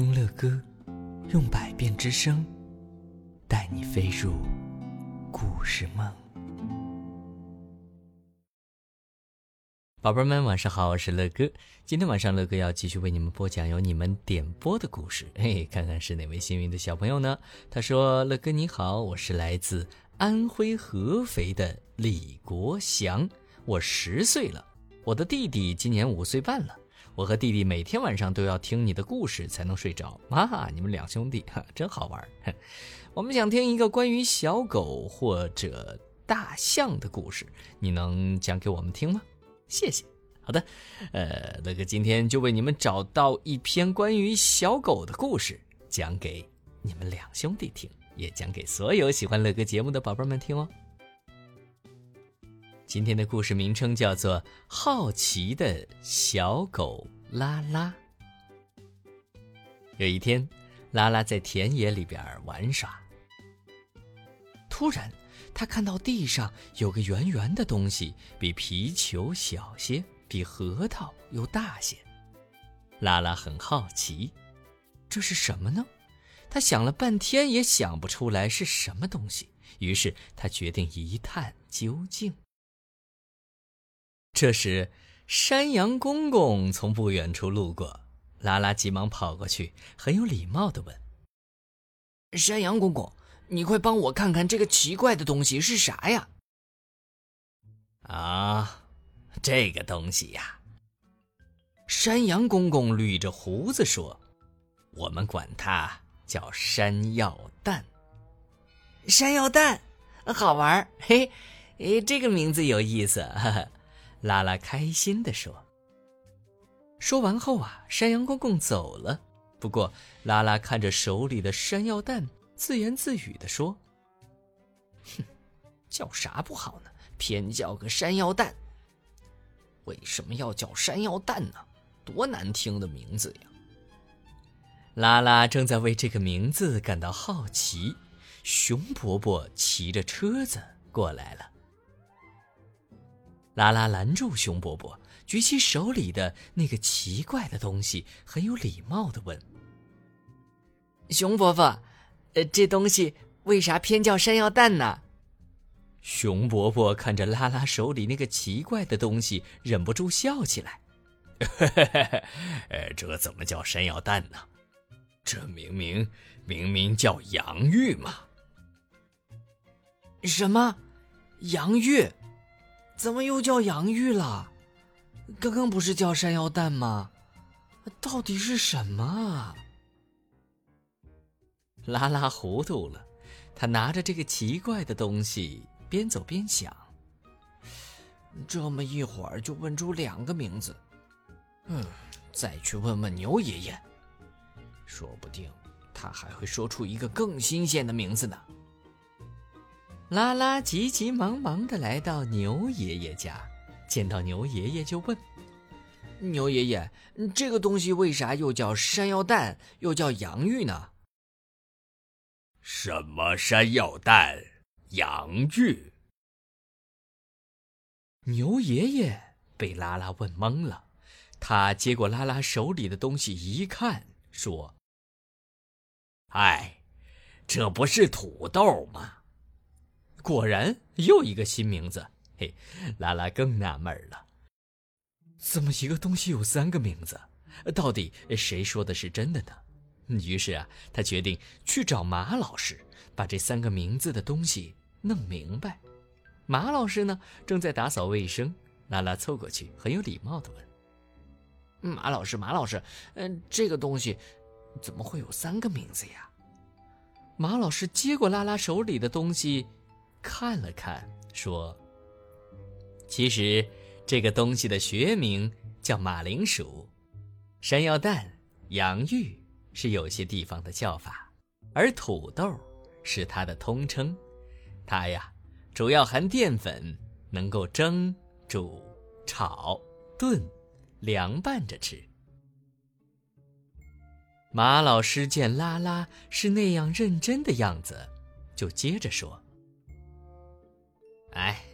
听乐歌，用百变之声，带你飞入故事梦。宝贝们，晚上好，我是乐哥。今天晚上，乐哥要继续为你们播讲由你们点播的故事。嘿，看看是哪位幸运的小朋友呢？他说：“乐哥你好，我是来自安徽合肥的李国祥，我十岁了，我的弟弟今年五岁半了。我和弟弟每天晚上都要听你的故事才能睡着。啊，你们两兄弟哈，真好玩。我们想听一个关于小狗或者大象的故事，你能讲给我们听吗？”谢谢，好的，呃，乐哥今天就为你们找到一篇关于小狗的故事，讲给你们两兄弟听，也讲给所有喜欢乐哥节目的宝贝们听哦。今天的故事名称叫做《好奇的小狗拉拉》。有一天，拉拉在田野里边玩耍，突然。他看到地上有个圆圆的东西，比皮球小些，比核桃又大些。拉拉很好奇，这是什么呢？他想了半天也想不出来是什么东西，于是他决定一探究竟。这时，山羊公公从不远处路过，拉拉急忙跑过去，很有礼貌地问：“山羊公公。”你快帮我看看这个奇怪的东西是啥呀？啊，这个东西呀，山羊公公捋着胡子说：“我们管它叫山药蛋。”山药蛋，好玩嘿，诶，这个名字有意思。拉拉开心地说。说完后啊，山羊公公走了。不过拉拉看着手里的山药蛋。自言自语地说：“哼，叫啥不好呢？偏叫个山药蛋。为什么要叫山药蛋呢？多难听的名字呀！”拉拉正在为这个名字感到好奇，熊伯伯骑着车子过来了。拉拉拦住熊伯伯，举起手里的那个奇怪的东西，很有礼貌地问：“熊伯伯。”呃，这东西为啥偏叫山药蛋呢？熊伯伯看着拉拉手里那个奇怪的东西，忍不住笑起来。呃，这怎么叫山药蛋呢？这明明明明叫洋芋嘛！什么？洋芋？怎么又叫洋芋了？刚刚不是叫山药蛋吗？到底是什么啊？拉拉糊涂了，他拿着这个奇怪的东西，边走边想。这么一会儿就问出两个名字，嗯，再去问问牛爷爷，说不定他还会说出一个更新鲜的名字呢。拉拉急急忙忙的来到牛爷爷家，见到牛爷爷就问：“牛爷爷，这个东西为啥又叫山药蛋，又叫洋芋呢？”什么山药蛋、洋芋？牛爷爷被拉拉问懵了，他接过拉拉手里的东西一看，说：“哎，这不是土豆吗？”果然又一个新名字。嘿，拉拉更纳闷了，怎么一个东西有三个名字？到底谁说的是真的呢？于是啊，他决定去找马老师，把这三个名字的东西弄明白。马老师呢，正在打扫卫生。拉拉凑过去，很有礼貌地问：“马老师，马老师，嗯，这个东西怎么会有三个名字呀？”马老师接过拉拉手里的东西，看了看，说：“其实这个东西的学名叫马铃薯、山药蛋、洋芋。”是有些地方的叫法，而土豆是它的通称。它呀，主要含淀粉，能够蒸、煮、炒、炖、凉拌着吃。马老师见拉拉是那样认真的样子，就接着说：“哎，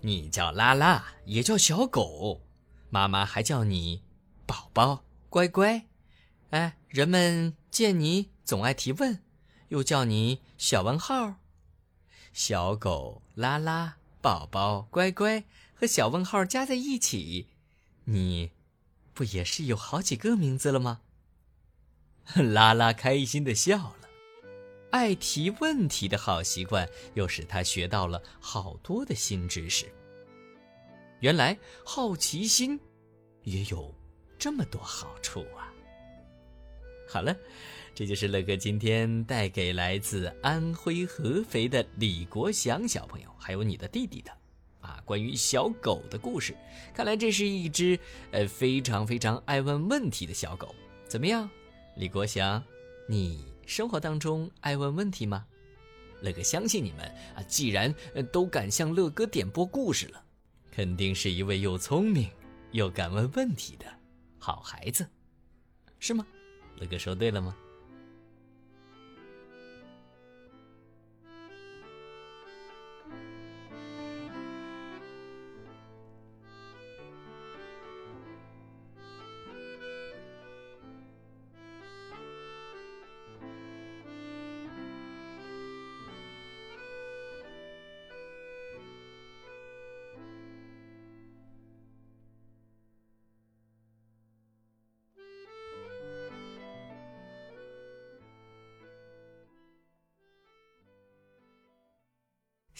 你叫拉拉，也叫小狗，妈妈还叫你宝宝、乖乖。”哎，人们见你总爱提问，又叫你小问号。小狗拉拉、宝宝乖乖和小问号加在一起，你不也是有好几个名字了吗？拉拉开心的笑了。爱提问题的好习惯，又使他学到了好多的新知识。原来好奇心也有这么多好处啊！好了。这就是乐哥今天带给来自安徽合肥的李国祥小朋友，还有你的弟弟的，啊，关于小狗的故事。看来这是一只呃非常非常爱问问题的小狗。怎么样，李国祥，你生活当中爱问问题吗？乐哥相信你们啊，既然都敢向乐哥点播故事了，肯定是一位又聪明又敢问问题的好孩子，是吗？乐哥说对了吗？